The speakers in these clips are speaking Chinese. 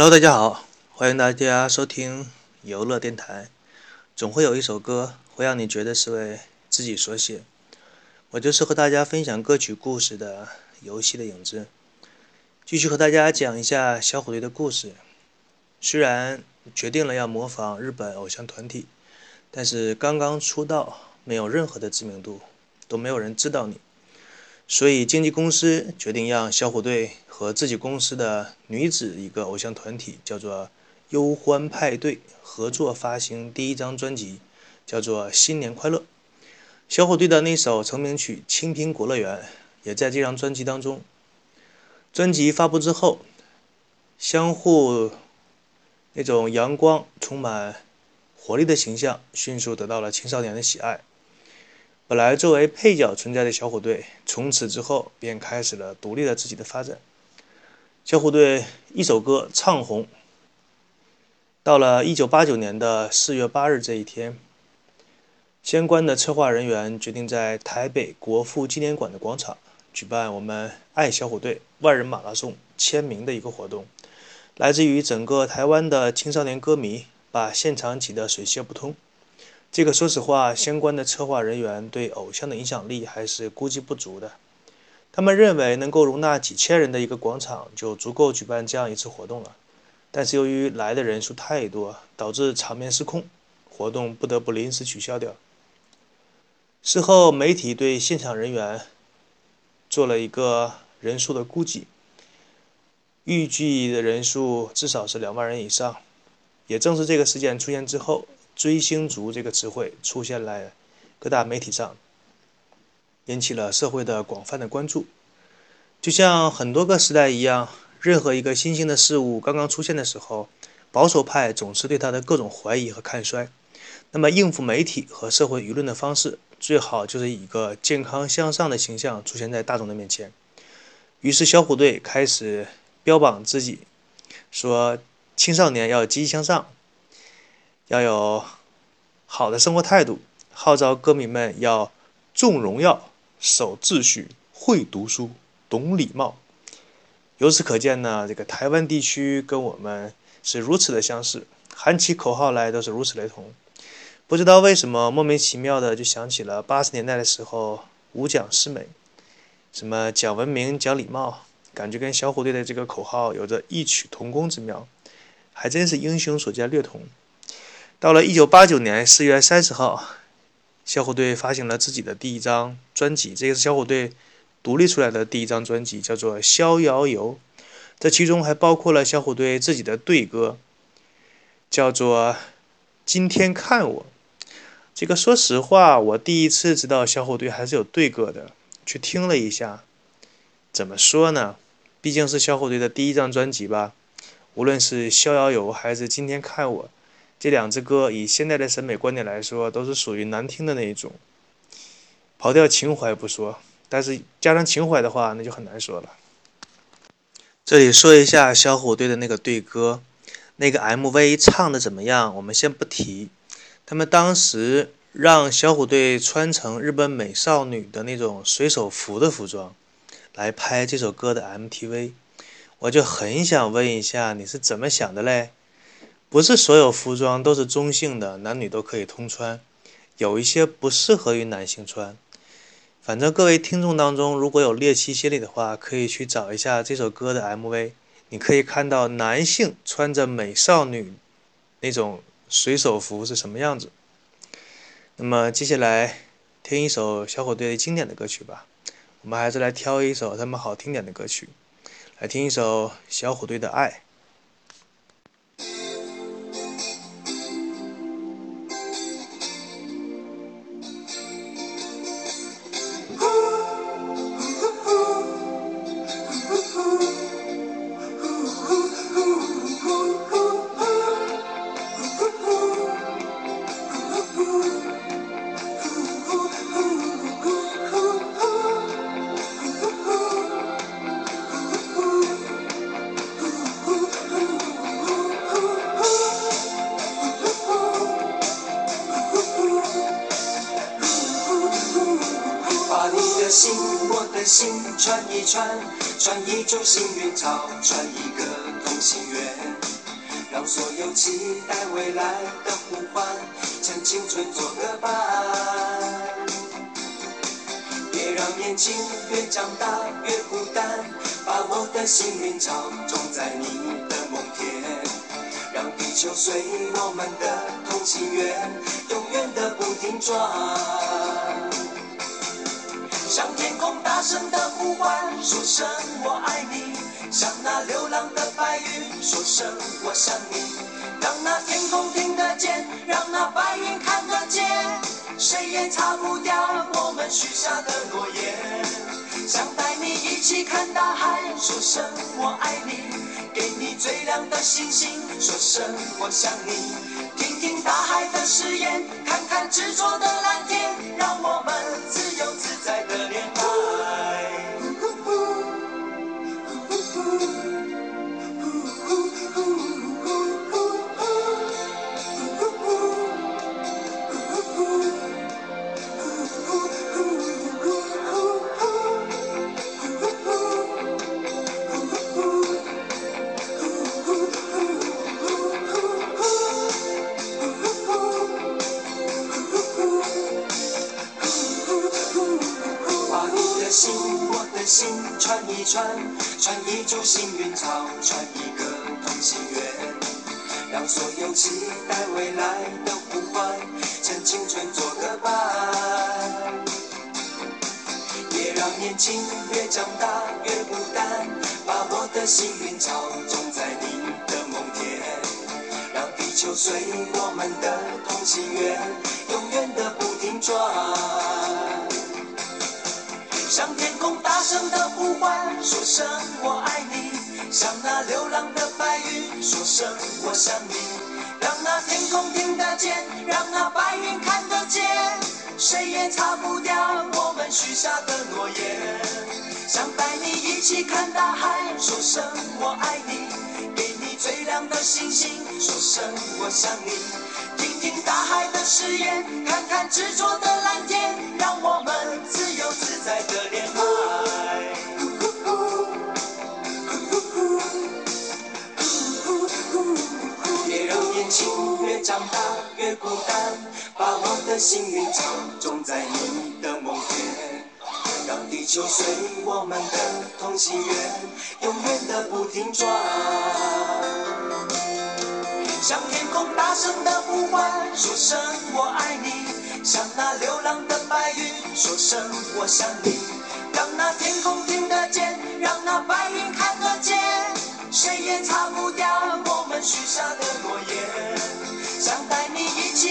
Hello，大家好，欢迎大家收听游乐电台。总会有一首歌会让你觉得是为自己所写。我就是和大家分享歌曲故事的游戏的影子。继续和大家讲一下小虎队的故事。虽然决定了要模仿日本偶像团体，但是刚刚出道，没有任何的知名度，都没有人知道你。所以经纪公司决定让小虎队和自己公司的女子一个偶像团体叫做“忧欢派对”合作发行第一张专辑，叫做《新年快乐》。小虎队的那首成名曲《青苹果乐园》也在这张专辑当中。专辑发布之后，相互那种阳光、充满活力的形象迅速得到了青少年的喜爱。本来作为配角存在的小虎队，从此之后便开始了独立的自己的发展。小虎队一首歌唱红，到了一九八九年的四月八日这一天，相关的策划人员决定在台北国父纪念馆的广场举办我们爱小虎队万人马拉松签名的一个活动。来自于整个台湾的青少年歌迷把现场挤得水泄不通。这个说实话，相关的策划人员对偶像的影响力还是估计不足的。他们认为能够容纳几千人的一个广场就足够举办这样一次活动了。但是由于来的人数太多，导致场面失控，活动不得不临时取消掉。事后，媒体对现场人员做了一个人数的估计，预计的人数至少是两万人以上。也正是这个事件出现之后。追星族这个词汇出现在各大媒体上，引起了社会的广泛的关注。就像很多个时代一样，任何一个新兴的事物刚刚出现的时候，保守派总是对它的各种怀疑和看衰。那么，应付媒体和社会舆论的方式，最好就是以一个健康向上的形象出现在大众的面前。于是，小虎队开始标榜自己，说青少年要积极向上。要有好的生活态度，号召歌迷们要重荣耀、守秩序、会读书、懂礼貌。由此可见呢，这个台湾地区跟我们是如此的相似，喊起口号来都是如此雷同。不知道为什么，莫名其妙的就想起了八十年代的时候，五讲四美，什么讲文明、讲礼貌，感觉跟小虎队的这个口号有着异曲同工之妙，还真是英雄所见略同。到了一九八九年四月三十号，小虎队发行了自己的第一张专辑，这个是小虎队独立出来的第一张专辑，叫做《逍遥游》。这其中还包括了小虎队自己的队歌，叫做《今天看我》。这个说实话，我第一次知道小虎队还是有队歌的，去听了一下，怎么说呢？毕竟是小虎队的第一张专辑吧。无论是《逍遥游》还是《今天看我》。这两支歌以现在的审美观点来说，都是属于难听的那一种。刨掉情怀不说，但是加上情怀的话，那就很难说了。这里说一下小虎队的那个对歌，那个 MV 唱的怎么样？我们先不提。他们当时让小虎队穿成日本美少女的那种水手服的服装来拍这首歌的 MTV，我就很想问一下，你是怎么想的嘞？不是所有服装都是中性的，男女都可以通穿，有一些不适合于男性穿。反正各位听众当中，如果有猎奇心理的话，可以去找一下这首歌的 MV，你可以看到男性穿着美少女那种水手服是什么样子。那么接下来听一首小虎队经典的歌曲吧，我们还是来挑一首他们好听点的歌曲，来听一首小虎队的爱。串一株，幸运草，串一个同心圆。让所有期待未来的呼唤，趁青春做个伴。别让年轻越长大越孤单，把我的幸运草种在你的梦田，让地球随我们的同心圆，永远的不停转。上天大声的呼唤，说声我爱你；向那流浪的白云说声我想你。让那天空听得见，让那白云看得见，谁也擦不掉我们许下的诺言。想带你一起看大海，说声我爱你；给你最亮的星星，说声我想你。听听大海的誓言，看看执着的蓝天，让我们自由自在的恋爱。期待未来的呼唤，趁青春做个伴。别让年轻越长大越孤单，把我的幸运草种在你的梦田，让地球随我们的同心圆，永远的不停转。向天空大声的呼唤，说声我爱你；向那流浪的白云说声我想你。让那天空听得见，让那白云看得见，谁也擦不掉我们许下的诺言。想带你一起看大海，说声我爱你；给你最亮的星星，说声我想你。听听大海的誓言，看看执着的蓝越孤单，把我的幸运草种在你的梦田，让地球随我们的同心圆，永远的不停转。向天空大声的呼唤，说声我爱你；向那流浪的白云说声我想你。让那天空听得见，让那白云看得见，谁也擦不掉我们许下的。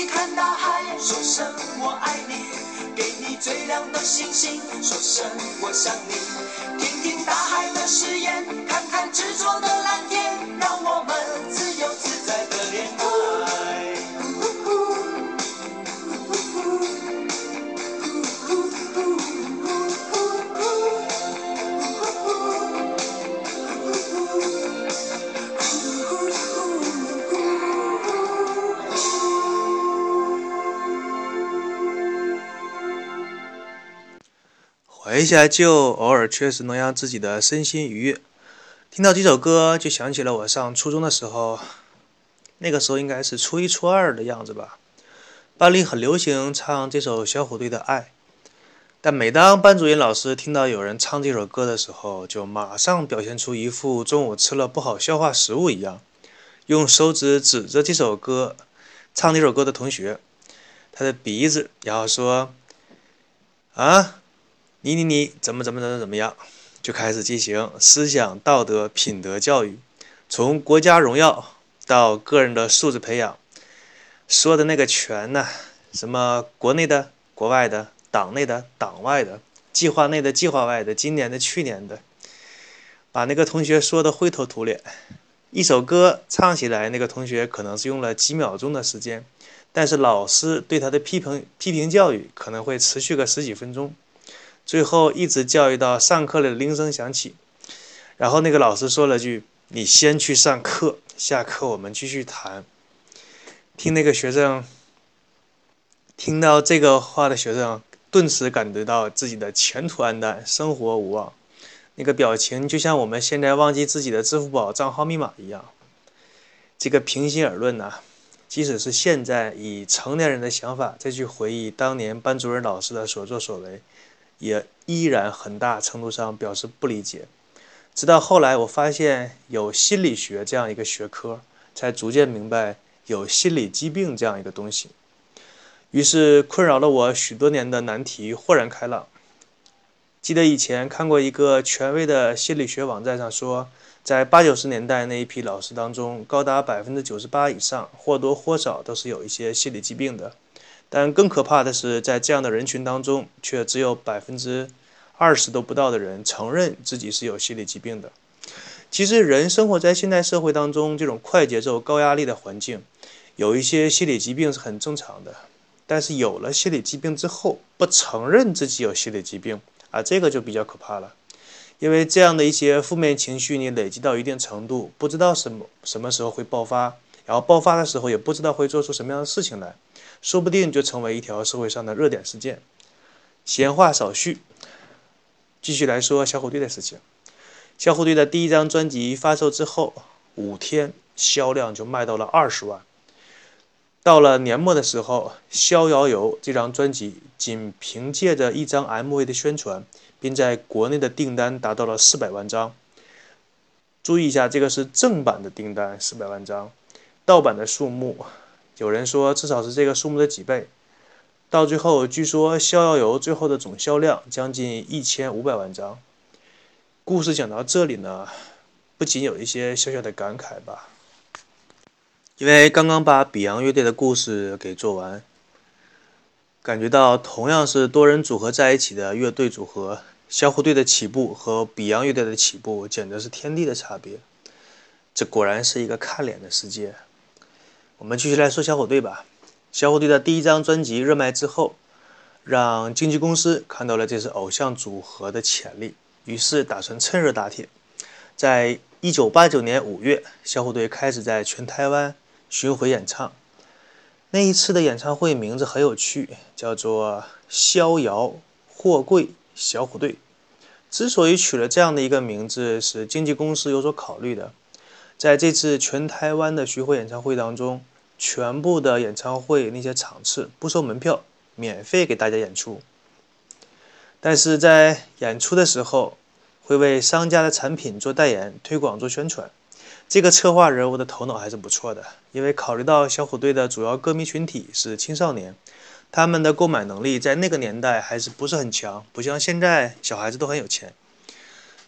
看大海，说声我爱你；给你最亮的星星，说声我想你。听听大海的誓言，看看执着的蓝天，让我们一下就，偶尔确实能让自己的身心愉悦。听到这首歌，就想起了我上初中的时候，那个时候应该是初一、初二的样子吧。班里很流行唱这首小虎队的《爱》，但每当班主任老师听到有人唱这首歌的时候，就马上表现出一副中午吃了不好消化食物一样，用手指指着这首歌唱这首歌的同学，他的鼻子，然后说：“啊。”你你你怎么怎么怎么怎么样，就开始进行思想道德品德教育，从国家荣耀到个人的素质培养，说的那个全呢，什么国内的、国外的、党内的、党外的、计划内的、计划外的、今年的、去年的，把那个同学说的灰头土脸。一首歌唱起来，那个同学可能是用了几秒钟的时间，但是老师对他的批评批评教育可能会持续个十几分钟。最后一直教育到上课的铃声响起，然后那个老师说了句：“你先去上课，下课我们继续谈。”听那个学生听到这个话的学生，顿时感觉到自己的前途黯淡，生活无望。那个表情就像我们现在忘记自己的支付宝账号密码一样。这个平心而论呢，即使是现在以成年人的想法再去回忆当年班主任老师的所作所为，也依然很大程度上表示不理解。直到后来，我发现有心理学这样一个学科，才逐渐明白有心理疾病这样一个东西。于是，困扰了我许多年的难题豁然开朗。记得以前看过一个权威的心理学网站上说，在八九十年代那一批老师当中，高达百分之九十八以上或多或少都是有一些心理疾病的。但更可怕的是，在这样的人群当中，却只有百分之二十都不到的人承认自己是有心理疾病的。其实，人生活在现代社会当中，这种快节奏、高压力的环境，有一些心理疾病是很正常的。但是有了心理疾病之后，不承认自己有心理疾病。啊，这个就比较可怕了，因为这样的一些负面情绪，你累积到一定程度，不知道什么什么时候会爆发，然后爆发的时候也不知道会做出什么样的事情来，说不定就成为一条社会上的热点事件。闲话少叙，继续来说小虎队的事情。小虎队的第一张专辑发售之后，五天销量就卖到了二十万。到了年末的时候，《逍遥游》这张专辑仅凭借着一张 MV 的宣传，并在国内的订单达到了四百万张。注意一下，这个是正版的订单四百万张，盗版的数目，有人说至少是这个数目的几倍。到最后，据说《逍遥游》最后的总销量将近一千五百万张。故事讲到这里呢，不仅有一些小小的感慨吧。因为刚刚把比昂乐队的故事给做完，感觉到同样是多人组合在一起的乐队组合，小虎队的起步和比昂乐队的起步简直是天地的差别。这果然是一个看脸的世界。我们继续来说小虎队吧。小虎队的第一张专辑热卖之后，让经纪公司看到了这支偶像组合的潜力，于是打算趁热打铁。在一九八九年五月，小虎队开始在全台湾。巡回演唱，那一次的演唱会名字很有趣，叫做《逍遥货柜小虎队》。之所以取了这样的一个名字，是经纪公司有所考虑的。在这次全台湾的巡回演唱会当中，全部的演唱会那些场次不收门票，免费给大家演出。但是在演出的时候，会为商家的产品做代言、推广、做宣传。这个策划人物的头脑还是不错的，因为考虑到小虎队的主要歌迷群体是青少年，他们的购买能力在那个年代还是不是很强，不像现在小孩子都很有钱。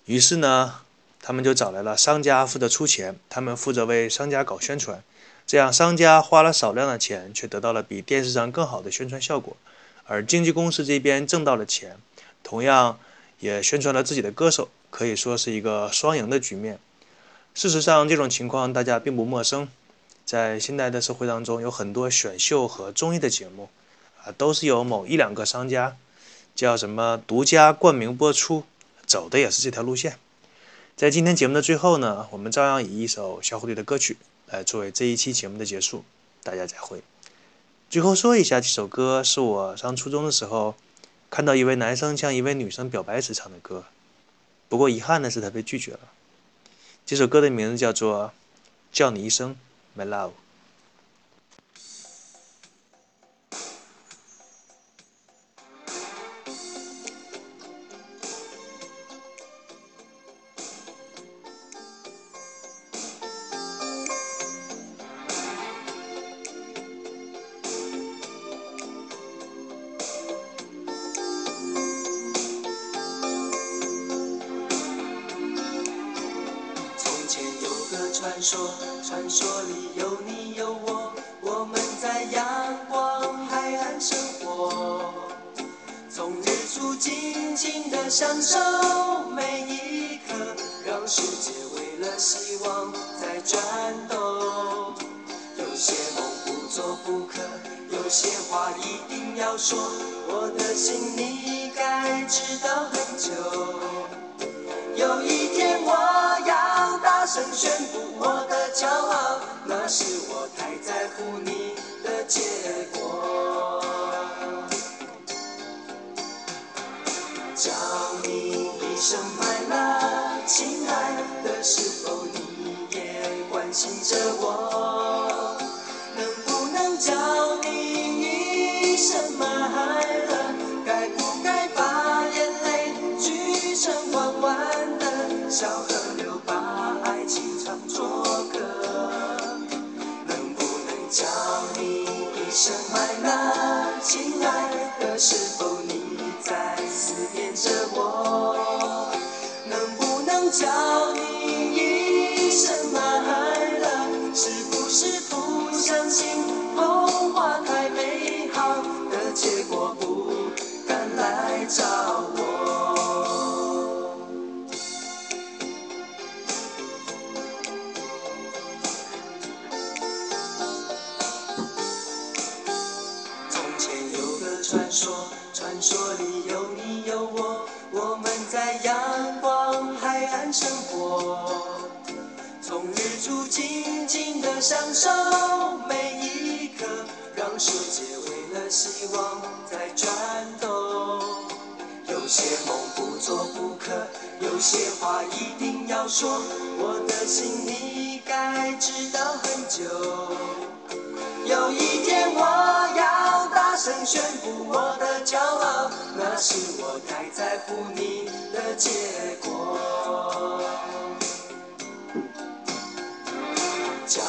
于是呢，他们就找来了商家负责出钱，他们负责为商家搞宣传，这样商家花了少量的钱，却得到了比电视上更好的宣传效果，而经纪公司这边挣到了钱，同样也宣传了自己的歌手，可以说是一个双赢的局面。事实上，这种情况大家并不陌生，在现代的社会当中，有很多选秀和综艺的节目，啊，都是由某一两个商家叫什么独家冠名播出，走的也是这条路线。在今天节目的最后呢，我们照样以一首小虎队的歌曲来作为这一期节目的结束。大家再会。最后说一下，这首歌是我上初中的时候看到一位男生向一位女生表白时唱的歌，不过遗憾的是他被拒绝了。这首歌的名字叫做《叫你一声 My Love》。传说，传说里有你有我，我们在阳光海岸生活。从日出尽情的享受每一刻，让世界为了希望在转动。有些梦不做不可，有些话一定要说，我的心你该知道很久。有一天我要大声宣布。我的骄傲，那是我太在乎你的结果。叫你一声 my love，亲爱的，是否你也关心着我？能不能叫你一声话一定要说，我的心你该知道很久。有一天我要大声宣布我的骄傲，那是我太在乎你的结果。叫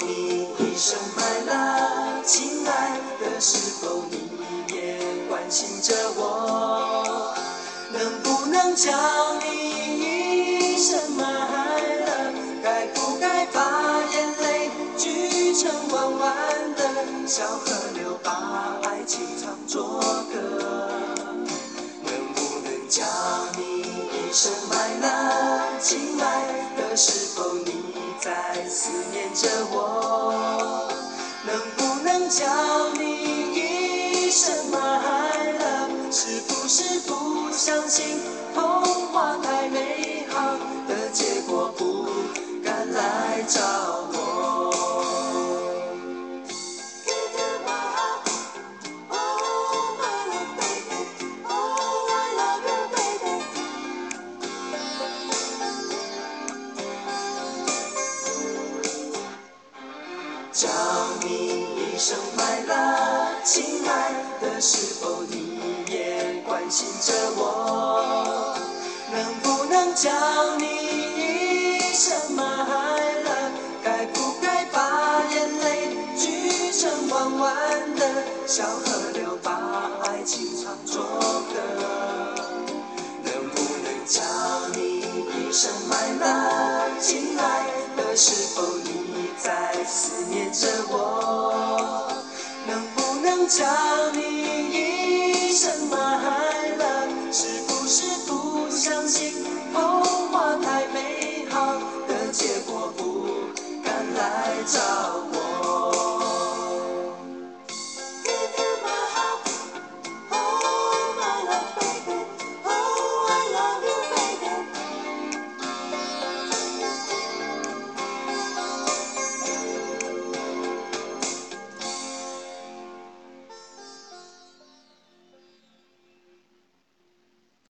你一声快乐，亲爱的，是否你也关心着我？能不能叫你 my love 该不该把眼泪聚成弯弯的小河流把爱情唱作歌？能不能叫你一声 my love 亲爱的是否你在思念着我？能不能叫你一声 my love 是不是不相信童话太叫你一声快乐，亲爱的，是否你也关心着我？能不能叫你一声买了？该不该把眼泪聚成弯弯的小河流，把爱情唱作歌？能不能叫你一声买了，亲爱的，是否在思念着我能不能叫你一声 my love 是不是不相信？